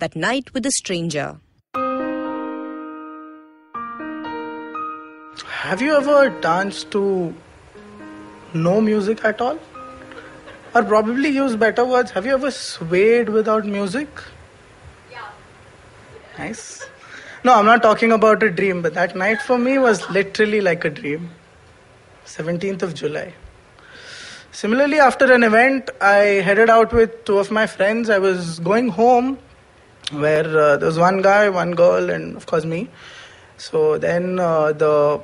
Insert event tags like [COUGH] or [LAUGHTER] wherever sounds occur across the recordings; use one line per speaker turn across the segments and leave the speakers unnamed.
That Night with a Stranger.
Have you ever danced to no music at all? Or probably use better words, have you ever swayed without music? Yeah. Nice. No, I'm not talking about a dream, but that night for me was literally like a dream. 17th of July. Similarly, after an event, I headed out with two of my friends. I was going home where uh, there was one guy, one girl, and of course me. So then uh, the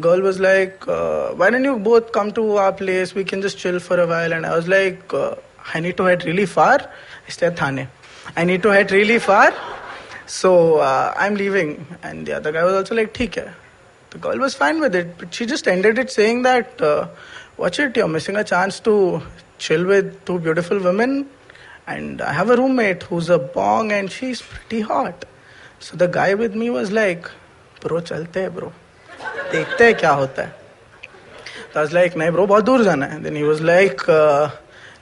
girl was like, uh, "Why don't you both come to our place? We can just chill for a while." And I was like, uh, "I need to head really far." I said, "Thane. I need to head really far." So uh, I'm leaving, and the other guy was also like, "ठीक है." The girl was fine with it, but she just ended it saying that, uh, "Watch it, you're missing a chance to chill with two beautiful women." And I have a roommate who's a bong, and she's pretty hot. So the guy with me was like, "Bro, चलते हैं, bro." देखते हैं क्या होता है तो I was like नहीं bro बहुत दूर जाना है then he was like uh,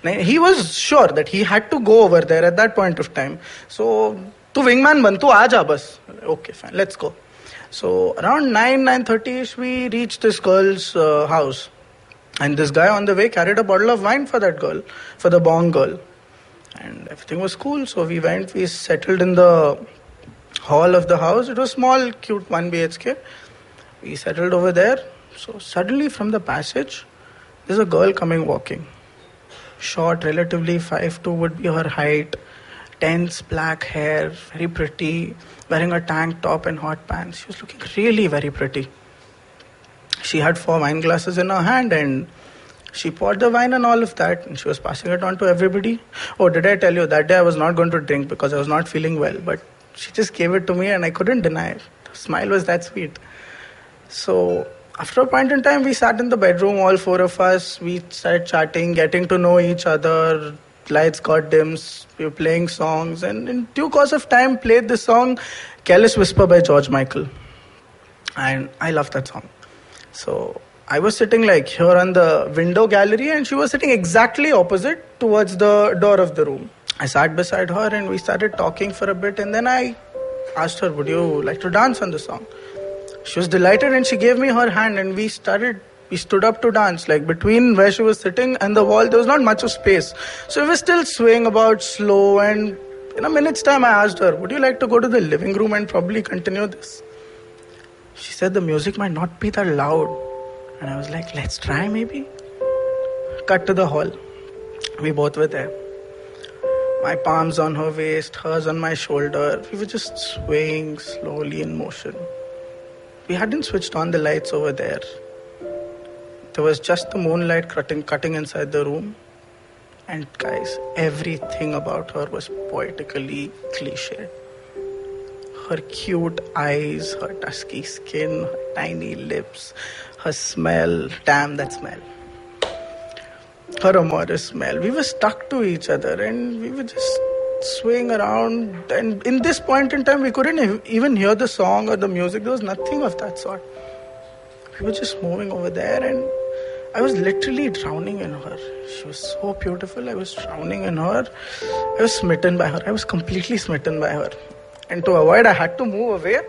नहीं he was sure that he had to go over there at that point of time so तू wingman बन तू आ जा बस okay fine let's go so around 9 9:30ish we reached this girl's uh, house and this guy on the way carried a bottle of wine for that girl for the bong girl and everything was cool so we went we settled in the hall of the house it was small cute 1 bhk we settled over there. So suddenly from the passage, there's a girl coming walking. Short, relatively 5'2 would be her height. Tense black hair, very pretty, wearing a tank top and hot pants. She was looking really very pretty. She had four wine glasses in her hand and she poured the wine and all of that and she was passing it on to everybody. Oh, did I tell you that day I was not going to drink because I was not feeling well, but she just gave it to me and I couldn't deny it. The smile was that sweet. So after a point in time, we sat in the bedroom, all four of us. We started chatting, getting to know each other. Lights got dim. We were playing songs, and in due course of time, played the song "Careless Whisper" by George Michael, and I love that song. So I was sitting like here on the window gallery, and she was sitting exactly opposite towards the door of the room. I sat beside her, and we started talking for a bit, and then I asked her, "Would you like to dance on the song?" She was delighted and she gave me her hand and we started we stood up to dance like between where she was sitting and the wall there was not much of space so we were still swaying about slow and in a minute's time i asked her would you like to go to the living room and probably continue this she said the music might not be that loud and i was like let's try maybe cut to the hall we both were there my palms on her waist hers on my shoulder we were just swaying slowly in motion we hadn't switched on the lights over there. There was just the moonlight cutting, cutting inside the room. And guys, everything about her was poetically cliche. Her cute eyes, her dusky skin, her tiny lips, her smell. Damn, that smell. Her amorous smell. We were stuck to each other and we were just swaying around. And in this point in time, we couldn't even hear the song or the music. There was nothing of that sort. We were just moving over there, and I was literally drowning in her. She was so beautiful. I was drowning in her. I was smitten by her. I was completely smitten by her. And to avoid, I had to move away.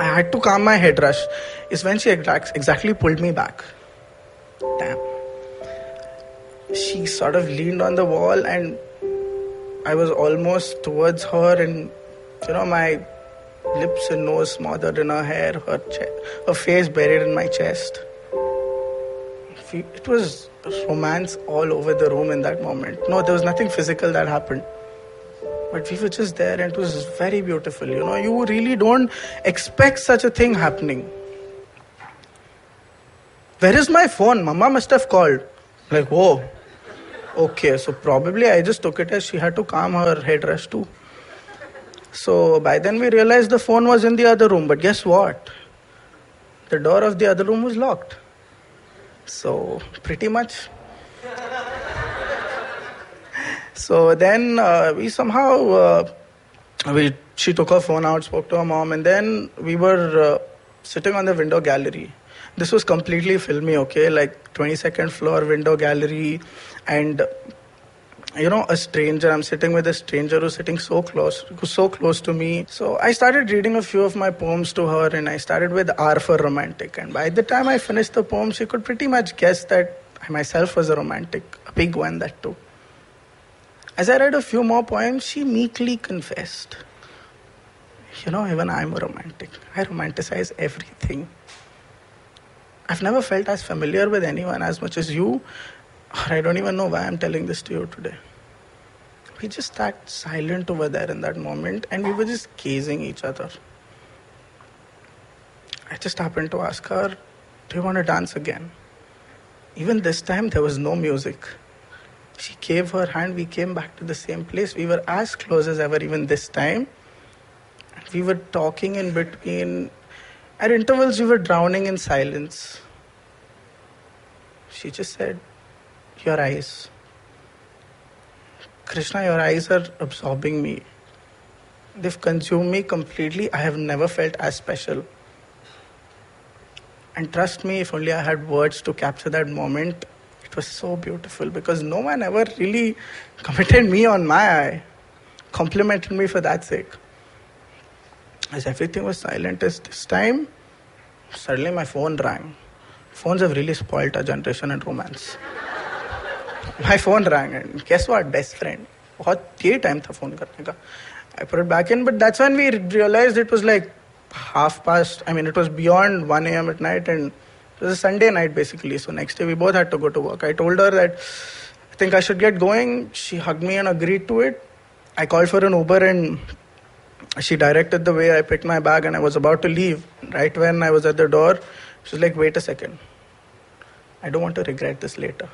I had to calm my head rush. Is when she exactly pulled me back. Damn. She sort of leaned on the wall and I was almost towards her, and you know, my lips and nose smothered in her hair, her, che- her face buried in my chest. It was romance all over the room in that moment. No, there was nothing physical that happened. But we were just there, and it was very beautiful. You know, you really don't expect such a thing happening. Where is my phone? Mama must have called. Like, whoa. Okay, so probably I just took it as she had to calm her head rush too. So by then we realized the phone was in the other room. But guess what? The door of the other room was locked. So pretty much. So then uh, we somehow uh, we she took her phone out, spoke to her mom, and then we were uh, sitting on the window gallery. This was completely filmy, okay, like 22nd floor window gallery, and you know a stranger. I'm sitting with a stranger who's sitting so close so close to me. So i started reading a few of my poems to her and i started with r for romantic. And by the time i finished the poem she could pretty much guess that i myself was a romantic a big one that too as i read a few more poems she meekly confessed you know even i'm a romantic i romanticize everything i've never felt as familiar with anyone as much as you or I don't even know why I'm telling this to you today. We just sat silent over there in that moment and we were just gazing each other. I just happened to ask her, Do you want to dance again? Even this time, there was no music. She gave her hand, we came back to the same place. We were as close as ever, even this time. We were talking in between. At intervals, we were drowning in silence. She just said, your eyes. Krishna, your eyes are absorbing me. They've consumed me completely. I have never felt as special. And trust me, if only I had words to capture that moment, it was so beautiful because no one ever really committed me on my eye, complimented me for that sake. As everything was silent as this time, suddenly my phone rang. Phones have really spoiled our generation and romance. [LAUGHS] My phone rang and guess what? Best friend. बहुत ये time था phone करने का I put it back in, but that's when we realized it was like half past. I mean, it was beyond 1 a.m. at night, and it was a Sunday night basically. So next day we both had to go to work. I told her that I think I should get going. She hugged me and agreed to it. I called for an Uber and she directed the way. I picked my bag and I was about to leave. Right when I was at the door, she was like, "Wait a second. I don't want to regret this later."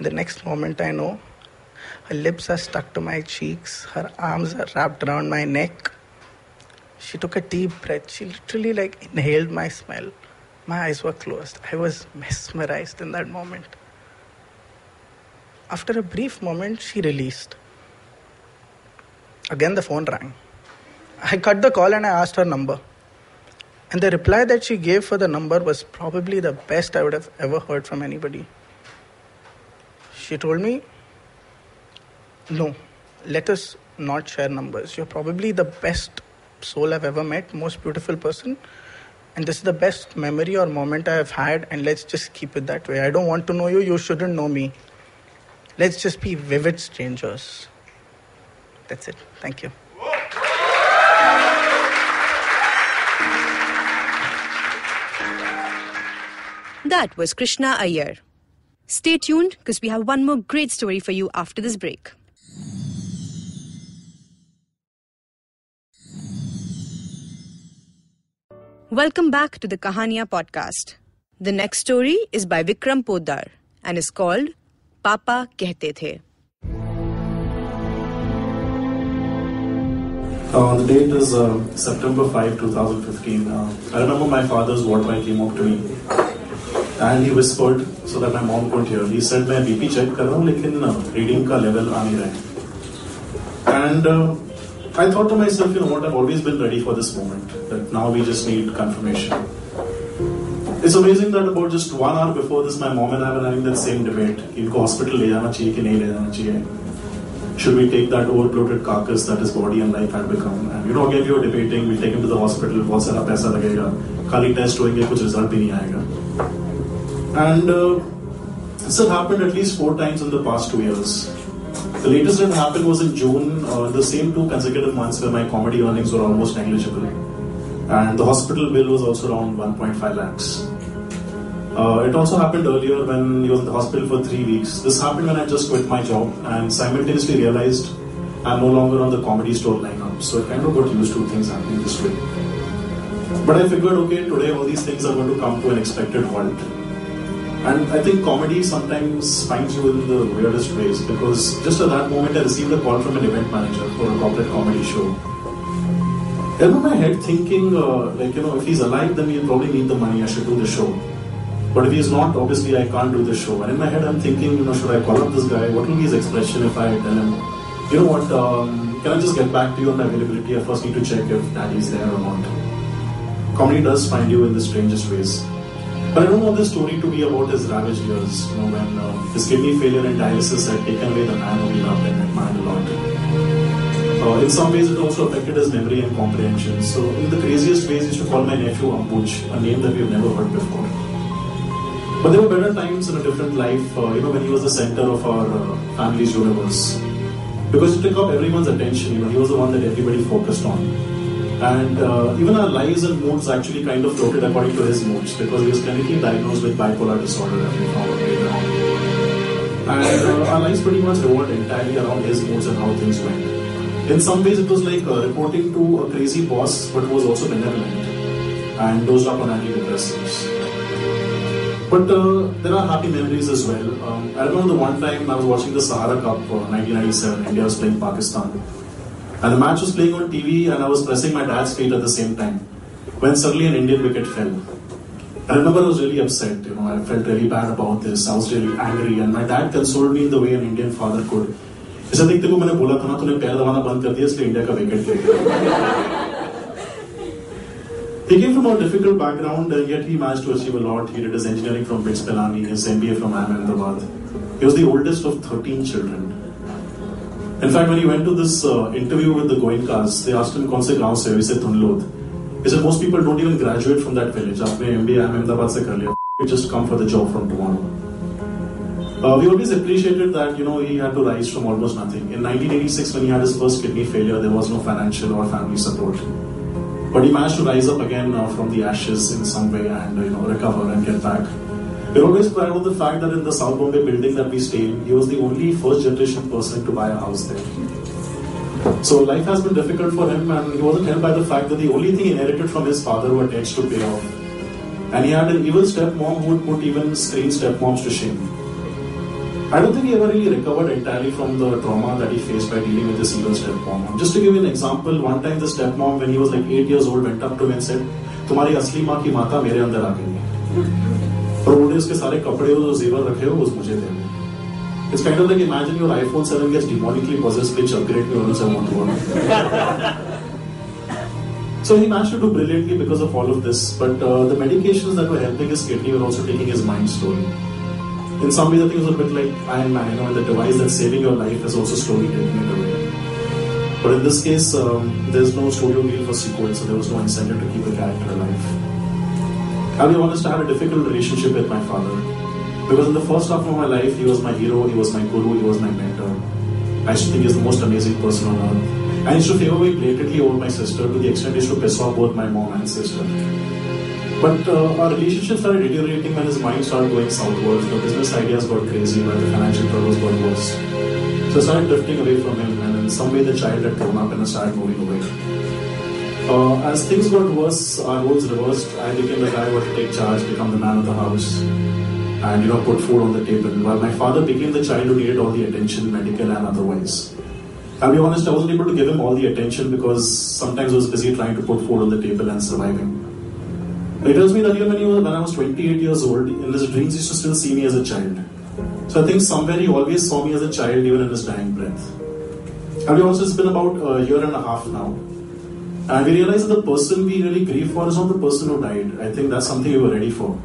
The next moment, I know her lips are stuck to my cheeks, her arms are wrapped around my neck. She took a deep breath. She literally like inhaled my smell. My eyes were closed. I was mesmerized in that moment. After a brief moment, she released. Again, the phone rang. I cut the call and I asked her number. And the reply that she gave for the number was probably the best I would have ever heard from anybody. She told me, No, let us not share numbers. You're probably the best soul I've ever met, most beautiful person. And this is the best memory or moment I have had, and let's just keep it that way. I don't want to know you, you shouldn't know me. Let's just be vivid strangers. That's it. Thank you.
That was Krishna Iyer. Stay tuned because we have one more great story for you after this break. Welcome back to the Kahania podcast. The next story is by Vikram Podar and is called Papa Kehte The.
Uh, the date is uh, September 5, 2015. Uh, I remember my father's water came up to me and he whispered so that my mom couldn't hear. He said, मैं BP check कर रहा हूँ लेकिन reading का level आ नहीं रहा है and uh, I thought to myself, you know what, I've always been ready for this moment. That now we just need confirmation. It's amazing that about just one hour before this, my mom and I were having that same debate. इनको hospital ले जाना चाहिए कि नहीं ले जाना चाहिए. Should we take that overbloated carcass that his body and life had become? And you know, again, we were debating. We take him to the hospital. बहुत सारा पैसा लगेगा. खाली टेस्ट होंगे, कुछ रिजल्ट भी नहीं आएगा. And uh, this had happened at least four times in the past two years. The latest that happened was in June, uh, the same two consecutive months where my comedy earnings were almost negligible. And the hospital bill was also around 1.5 lakhs. Uh, it also happened earlier when he was in the hospital for three weeks. This happened when I just quit my job and simultaneously realized I'm no longer on the comedy store lineup. So I kind of got used to things happening this way. But I figured, okay, today all these things are going to come to an expected halt. And I think comedy sometimes finds you in the weirdest ways because just at that moment I received a call from an event manager for a corporate comedy show. in my head thinking, uh, like, you know, if he's alive, then he'll probably need the money, I should do the show. But if he's not, obviously I can't do the show. And in my head, I'm thinking, you know, should I call up this guy? What will be his expression if I tell him, you know what, um, can I just get back to you on my availability? I first need to check if daddy's there or not. Comedy does find you in the strangest ways. But I don't want this story to be about his ravaged years, you know, when uh, his kidney failure and dialysis had taken away the man who he loved and admired a lot. Uh, in some ways, it also affected his memory and comprehension. So, in the craziest ways, he used to call my nephew Ambuj, a name that we've never heard before. But there were better times in a different life, uh, you know, when he was the center of our uh, family's universe. Because he took up everyone's attention, you know, he was the one that everybody focused on. And uh, even our lives and moods actually kind of floated according to his moods because he was clinically diagnosed with bipolar disorder as we found out later on. And uh, our lives pretty much revolved entirely around his moods and how things went. In some ways, it was like uh, reporting to a crazy boss, but was also benevolent and dosed up on antidepressants. But uh, there are happy memories as well. Um, I remember the one time I was watching the Sahara Cup, uh, 1997, India was playing Pakistan. And the match was playing on TV, and I was pressing my dad's feet at the same time. When suddenly an Indian wicket fell. I remember I was really upset, you know, I felt really bad about this, I was really angry, and my dad consoled me in the way an Indian father could. He said, देखते को मैंने बोला था ना तूने पैर दबाना बंद कर दिया इसलिए India." [LAUGHS] He came from a difficult background, and yet he managed to achieve a lot. He did his engineering from BITS Pilani, his MBA from IIM Ahmedabad. He was the oldest of 13 children. In fact, when he went to this uh, interview with the Goenkas, they asked him, "कौन से गांव से?" He said, "Thunlod." He said, "Most people don't even graduate from that village. आपने MBA IIM Ahmedabad से कर लिया. You just come for the job from tomorrow." Uh, we always appreciated that you know he had to rise from almost nothing. In 1986, when he had his first kidney failure, there was no financial or family support. But he managed to rise up again uh, from the ashes in some way and uh, you know recover and get back. We're always proud of the fact that in the South Bombay building that we stayed, he was the only first generation person to buy a house there. So life has been difficult for him, and he wasn't helped by the fact that the only thing he inherited from his father were debts to pay off. And he had an evil stepmom who would put even screen stepmoms to shame. I don't think he ever really recovered entirely from the trauma that he faced by dealing with his evil stepmom. Just to give you an example, one time the stepmom, when he was like 8 years old, went up to him and said, Tumhari asli maa ki mata mere andar aa और उन्होंने उसके सारे कपड़े जो जेवर रखे हो वो मुझे दे दो It's kind of like imagine your iPhone 7 gets demonically possessed, which upgrade me once I want to want. So he managed to do brilliantly because of all of this, but uh, the medications that were helping his kidney were also taking his mind slowly. In some ways, I think it was a bit like Iron Man, you know, the device that's saving your life is also slowly taking it away. But in this case, um, there's no studio deal for sequel, so there was no incentive to keep the character alive. I'll be honest, a difficult relationship with my father. Because in the first half of my life, he was my hero, he was my guru, he was my mentor. I used to think he's the most amazing person on earth. I used to favor me blatantly over my sister to the extent he used to piss off both my mom and sister. But uh, our relationship started deteriorating when his mind started going southwards. The business ideas got crazy, when the financial troubles got worse. So I started drifting away from him, and in some way the child had grown up and I started moving away. Uh, as things got worse, our roles reversed. I became the guy who had to take charge, become the man of the house, and you know put food on the table. While my father became the child who needed all the attention, medical and otherwise. I'll be honest, I wasn't able to give him all the attention because sometimes I was busy trying to put food on the table and surviving. It tells me that even when, I was 28 years old, in his dreams he used to still see me as a child. So I think somewhere he always saw me as a child even in his dying breath. I'll be honest, it's been about a year and a half now. And we realize that the person we really grieve for is not the person who died. I think that's something we were ready for.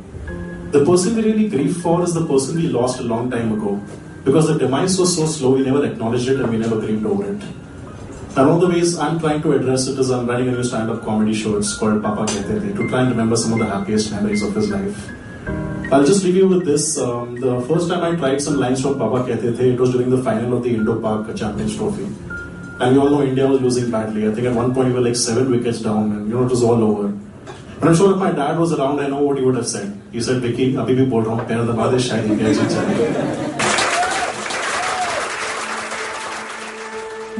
The person we really grieve for is the person we lost a long time ago. Because the demise was so slow, we never acknowledged it and we never grieved over it. And one of the ways I'm trying to address it is I'm running a new stand-up comedy show. It's called Papa Kehte to try and remember some of the happiest memories of his life. I'll just leave you with this. Um, the first time I tried some lines from Papa Kehte it was during the final of the Indo-Pak Champions Trophy. And we all know India was losing badly. I think at one point we were like seven wickets down and you know it was all over. And I'm sure if my dad was around, I know what he would have said. He said, Vicky, abhi bhi bol raha hu, पैर दबा दे शायद India जीत जाए.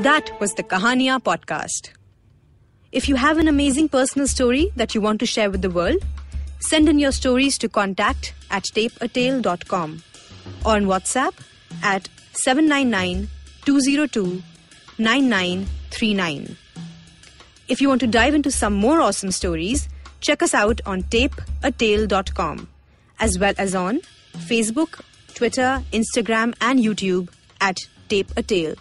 That was the Kahania podcast. If you have an amazing personal story that you want to share with the world, send in your stories to contact at tapeatale.com or on WhatsApp at 799 202 9939. If you want to dive into some more awesome stories, check us out on tapeatale.com as well as on Facebook, Twitter, Instagram, and YouTube at Tape a Tale.